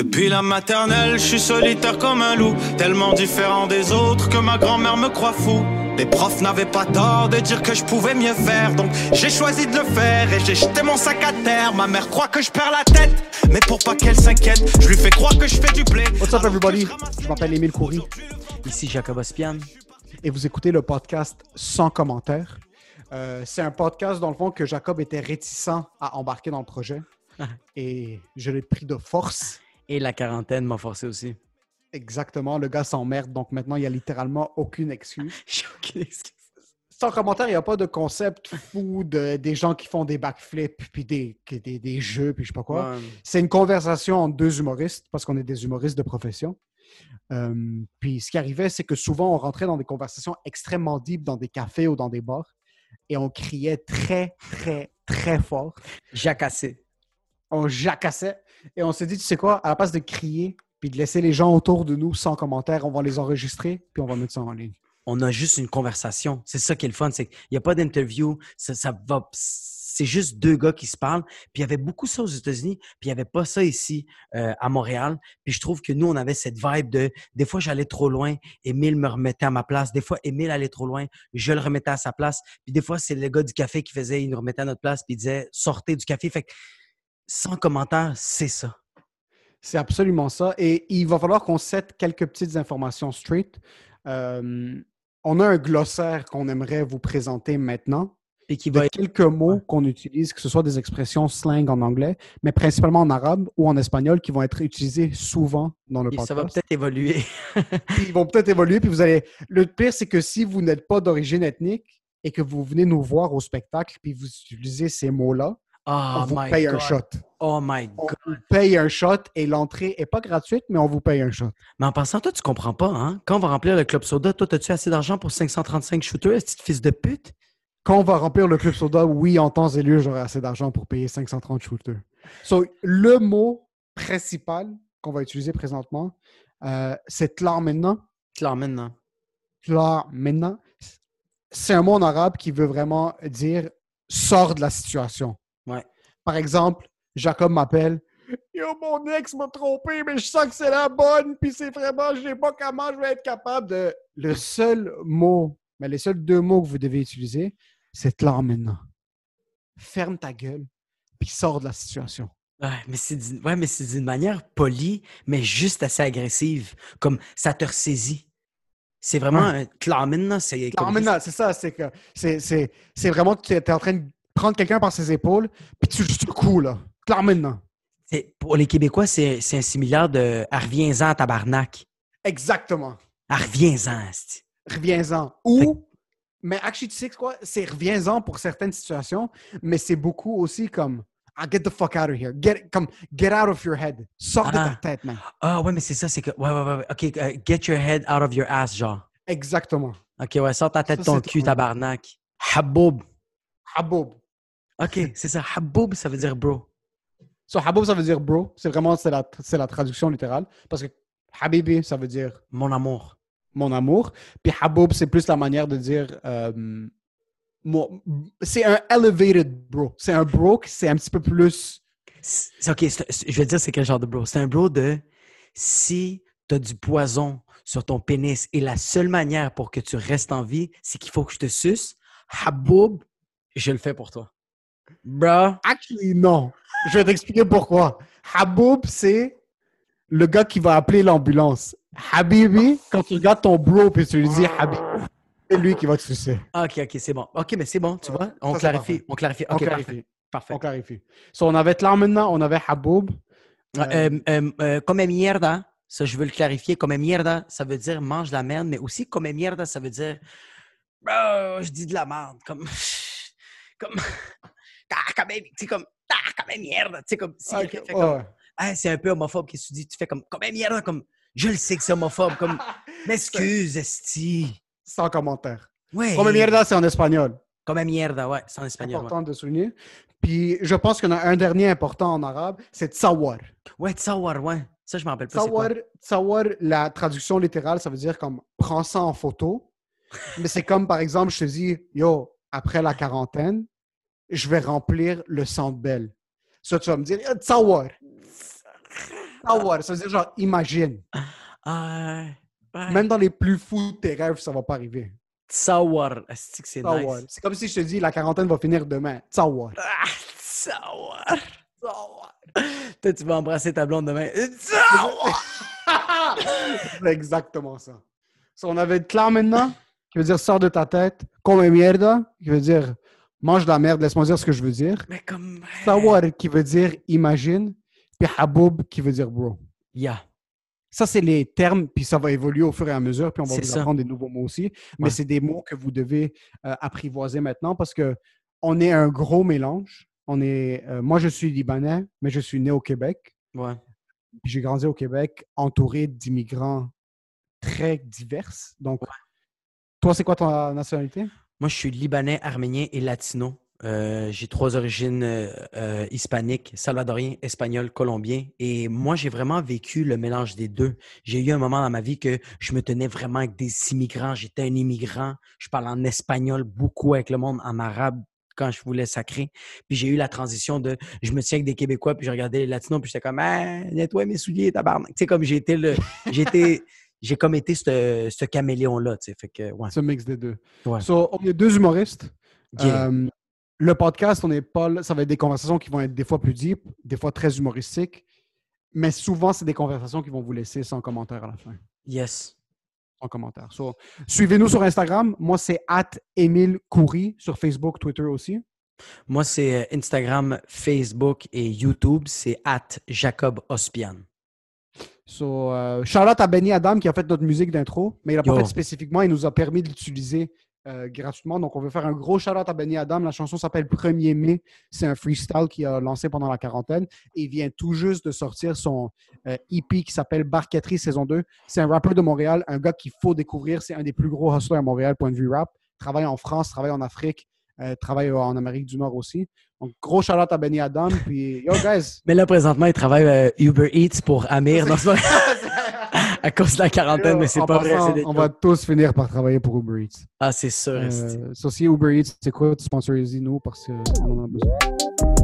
Depuis la maternelle, je suis solitaire comme un loup, tellement différent des autres que ma grand-mère me croit fou. Les profs n'avaient pas tort de dire que je pouvais mieux faire, donc j'ai choisi de le faire et j'ai jeté mon sac à terre. Ma mère croit que je perds la tête, mais pour pas qu'elle s'inquiète, je lui fais croire que je fais du blé. What's up everybody? Je m'appelle Émile Coury Ici Jacob Ospian. et vous écoutez le podcast Sans commentaire. Euh, c'est un podcast dans le fond que Jacob était réticent à embarquer dans le projet et je l'ai pris de force. Et la quarantaine m'a forcé aussi. Exactement, le gars s'emmerde donc maintenant il y a littéralement aucune excuse. J'ai aucune excuse. Sans commentaire, il n'y a pas de concept fou de des gens qui font des backflips puis des, des, des jeux puis je sais pas quoi. Ouais. C'est une conversation entre deux humoristes parce qu'on est des humoristes de profession. Euh, puis ce qui arrivait, c'est que souvent on rentrait dans des conversations extrêmement deep dans des cafés ou dans des bars et on criait très, très, très fort. Jacassé. On jacassait et on s'est dit, tu sais quoi, à la place de crier puis de laisser les gens autour de nous sans commentaire, on va les enregistrer puis on va mettre ça en ligne. On a juste une conversation. C'est ça qui est le fun. C'est qu'il n'y a pas d'interview. Ça, va. C'est juste deux gars qui se parlent. Puis il y avait beaucoup ça aux États-Unis. Puis il n'y avait pas ça ici euh, à Montréal. Puis je trouve que nous, on avait cette vibe de des fois, j'allais trop loin. Émile me remettait à ma place. Des fois, Émile allait trop loin. Je le remettais à sa place. Puis des fois, c'est le gars du café qui faisait, il nous remettait à notre place. Puis il disait sortez du café. Fait que sans commentaire, c'est ça. C'est absolument ça. Et il va falloir qu'on set quelques petites informations straight. Euh, on a un glossaire qu'on aimerait vous présenter maintenant. Puis qui va être quelques mots qu'on utilise, que ce soit des expressions slang en anglais, mais principalement en arabe ou en espagnol, qui vont être utilisées souvent dans le et podcast. ça va peut-être évoluer. Ils vont peut-être évoluer, puis vous allez... Le pire, c'est que si vous n'êtes pas d'origine ethnique et que vous venez nous voir au spectacle, puis vous utilisez ces mots-là, on vous my paye God. un shot. Oh my On God. vous paye un shot et l'entrée est pas gratuite, mais on vous paye un shot. Mais en passant, toi, tu comprends pas, hein? Quand on va remplir le club soda, toi, as-tu assez d'argent pour 535 shooters, petit fils de pute? Quand on va remplir le club soda, oui, en temps et lieu, j'aurai assez d'argent pour payer 530 shooters. So, le mot principal qu'on va utiliser présentement, euh, c'est clair maintenant. Claire maintenant. Clair maintenant. C'est un mot en arabe qui veut vraiment dire sors de la situation. Ouais. Par exemple, Jacob m'appelle. Yo, mon ex m'a trompé, mais je sens que c'est la bonne, puis c'est vraiment, je sais pas comment je vais être capable de. Le seul mot, mais les seuls deux mots que vous devez utiliser, c'est clair maintenant. Ferme ta gueule, puis sors de la situation. Ouais, mais c'est d'une ouais, manière polie, mais juste assez agressive. Comme ça te ressaisit. C'est vraiment un clair maintenant. C'est ça, c'est que c'est, c'est, c'est vraiment que tu es en train de prendre quelqu'un par ses épaules, puis tu le secoues, là. Clair maintenant. c'est- Pour les Québécois, c'est un similaire de « Ah, reviens-en tabarnak Exactement. ». Ah, reviens-en, reviens-en. Ou, mais actually, tu sais quoi? C'est reviens-en pour certaines situations, mais c'est beaucoup aussi comme ah, get the fuck out of here. Get, comme, get out of your head. Sors de Ah. ta tête, man. Ah, ouais, mais c'est ça, c'est que... Ouais, ouais, ouais. OK, euh, get your head out of your ass, genre. Exactement. OK, ouais, sors ta tête Ça, ton cul, tabarnak. Haboub. Haboub. OK, c'est ça. Haboub, ça veut dire bro. So, haboub, ça veut dire bro. C'est vraiment, c'est la, c'est la traduction littérale. Parce que habibi, ça veut dire Mon amour. mon amour. Puis haboub, c'est plus la manière de dire. euh, mon- c'est un elevated bro. C'est un bro qui c'est un petit peu plus. C'est- OK, je vais dire c'est quel genre de bro. C'est un bro de si tu as du poison sur ton pénis et la seule manière pour que tu restes en vie, c'est qu'il faut que je te suce, haboub, je le fais pour toi. Bro, Actually, non. Je vais t'expliquer pourquoi. Haboub, c'est le gars qui va appeler l'ambulance. Habibi, quand tu regardes ton bro et tu lui dis Habibi, c'est lui qui va te sucer. OK, OK, c'est bon. OK, mais c'est bon, tu vois? On Ça, clarifie. On clarifie. On clarifie. parfait. Parfait. On clarifie. So, on avait Tlan maintenant, on avait Haboub. Euh, euh, euh, euh, come mierda, ça je veux le clarifier. Come mierda, ça veut dire mange la merde, mais aussi come mierda, ça veut dire je dis de la merde. Comme. Comme. Ah, quand même, tu sais, comme. Ah, quand même mierda. Tu sais, comme. Si Ok, quelqu'un fait comme. ouais. Ah, c'est un peu homophobe, qu'est-ce que tu dis? Tu fais comme. Comme mierda, comme. Je le sais que c'est homophobe, comme. M'excuse, Esti. Sans commentaire. Ouais. Comme mierda, c'est en espagnol. Comme mierda, ouais, c'est en espagnol. Ouais, important de souligner. Puis, je pense qu'il y en a un dernier important en arabe, c'est tsawar. ouais tsawar, ouais. Ça, je me rappelle pas. c'est. Tsawar, tsawar, la traduction littérale, ça veut dire comme prends ça en photo. Mais c'est comme, par exemple, je te dis, yo, après la quarantaine, je vais remplir le centre belle. Ça, tu vas me dire, Ah, tsawar. Sawar, ça veut dire genre imagine. Ah, ouais. Même dans les plus fous de tes rêves, ça va pas arriver. Sawar. Asti que c'est Sawar. nice. C'est comme si je te dis la quarantaine va finir demain. Sawar. Ah, Sawar. Sawar. Toi, tu vas embrasser ta blonde demain. C'est exactement ça. So, on avait clair maintenant, qui veut dire sors de ta tête. Come mierda, qui veut dire mange de la merde, laisse-moi dire ce que je veux dire. Mais comme. Sawar, qui veut dire imagine. Puis haboub, qui veut dire bro. Yeah. Ça, c'est les termes, puis ça va évoluer au fur et à mesure, puis on va vous ça. apprendre des nouveaux mots aussi. Mais Ouais. c'est des mots que vous devez euh, apprivoiser maintenant parce que on est un gros mélange. On est, euh, moi, je suis libanais, mais je suis né au Québec. Ouais. Puis j'ai grandi au Québec entouré d'immigrants très divers. Donc, toi, c'est quoi ta nationalité? Moi, je suis libanais, arménien et latino. Euh, j'ai trois origines euh, euh, hispaniques, salvadorien, espagnol, colombien. Et moi, j'ai vraiment vécu le mélange des deux. J'ai eu un moment dans ma vie que je me tenais vraiment avec des immigrants. J'étais un immigrant. Je parle en espagnol beaucoup avec le monde, en arabe quand je voulais sacrer. Puis j'ai eu la transition de je me tiens avec des Québécois, puis je regardais les latinos, puis j'étais comme ah, nettoie mes souliers, tabarnak. Tu sais, comme été le. Été- j'ai comme été ce, ce caméléon-là, tu sais. Fait que, ouais. Ce mix des deux. Ouais. So, on est deux humoristes. Yeah. Euh, le podcast, on pas ça va être des conversations qui vont être des fois plus deep, des fois très humoristiques, mais souvent, c'est des conversations qui vont vous laisser sans commentaire à la fin. Yes. Sans commentaire. So, Suivez-nous sur Instagram. Moi, c'est at Émile Coury sur Facebook, Twitter aussi. Moi, c'est euh, Instagram, Facebook et YouTube. C'est at Jacob Ospian. So, euh, shout out à Benny Adam qui a fait notre musique d'intro, mais il n'a pas fait spécifiquement. Il nous a permis de l'utiliser euh, gratuitement. Donc, on veut faire un gros out à Benny Adam. La chanson s'appelle 1er mai. C'est un freestyle qu'il a lancé pendant la quarantaine. Et il vient tout juste de sortir son euh, EP qui s'appelle Barqueterie saison 2. C'est un rappeur de Montréal, un gars qu'il faut découvrir. C'est un des plus gros hustlers à Montréal, point de vue rap. Travaille en France, travaille en Afrique, euh, travaille en Amérique du Nord aussi. Donc, gros shout out à Benny Adam. Puis, yo, guys! Mais là, présentement, il travaille euh, Uber Eats pour Amir. Non, pas- à cause de la quarantaine, mais c'est pas vrai. passant, des on va tous finir par travailler pour Uber Eats. Ah, c'est sûr. Euh, so, si Uber Eats, c'est quoi, sponsorisez-nous parce qu'on en a besoin.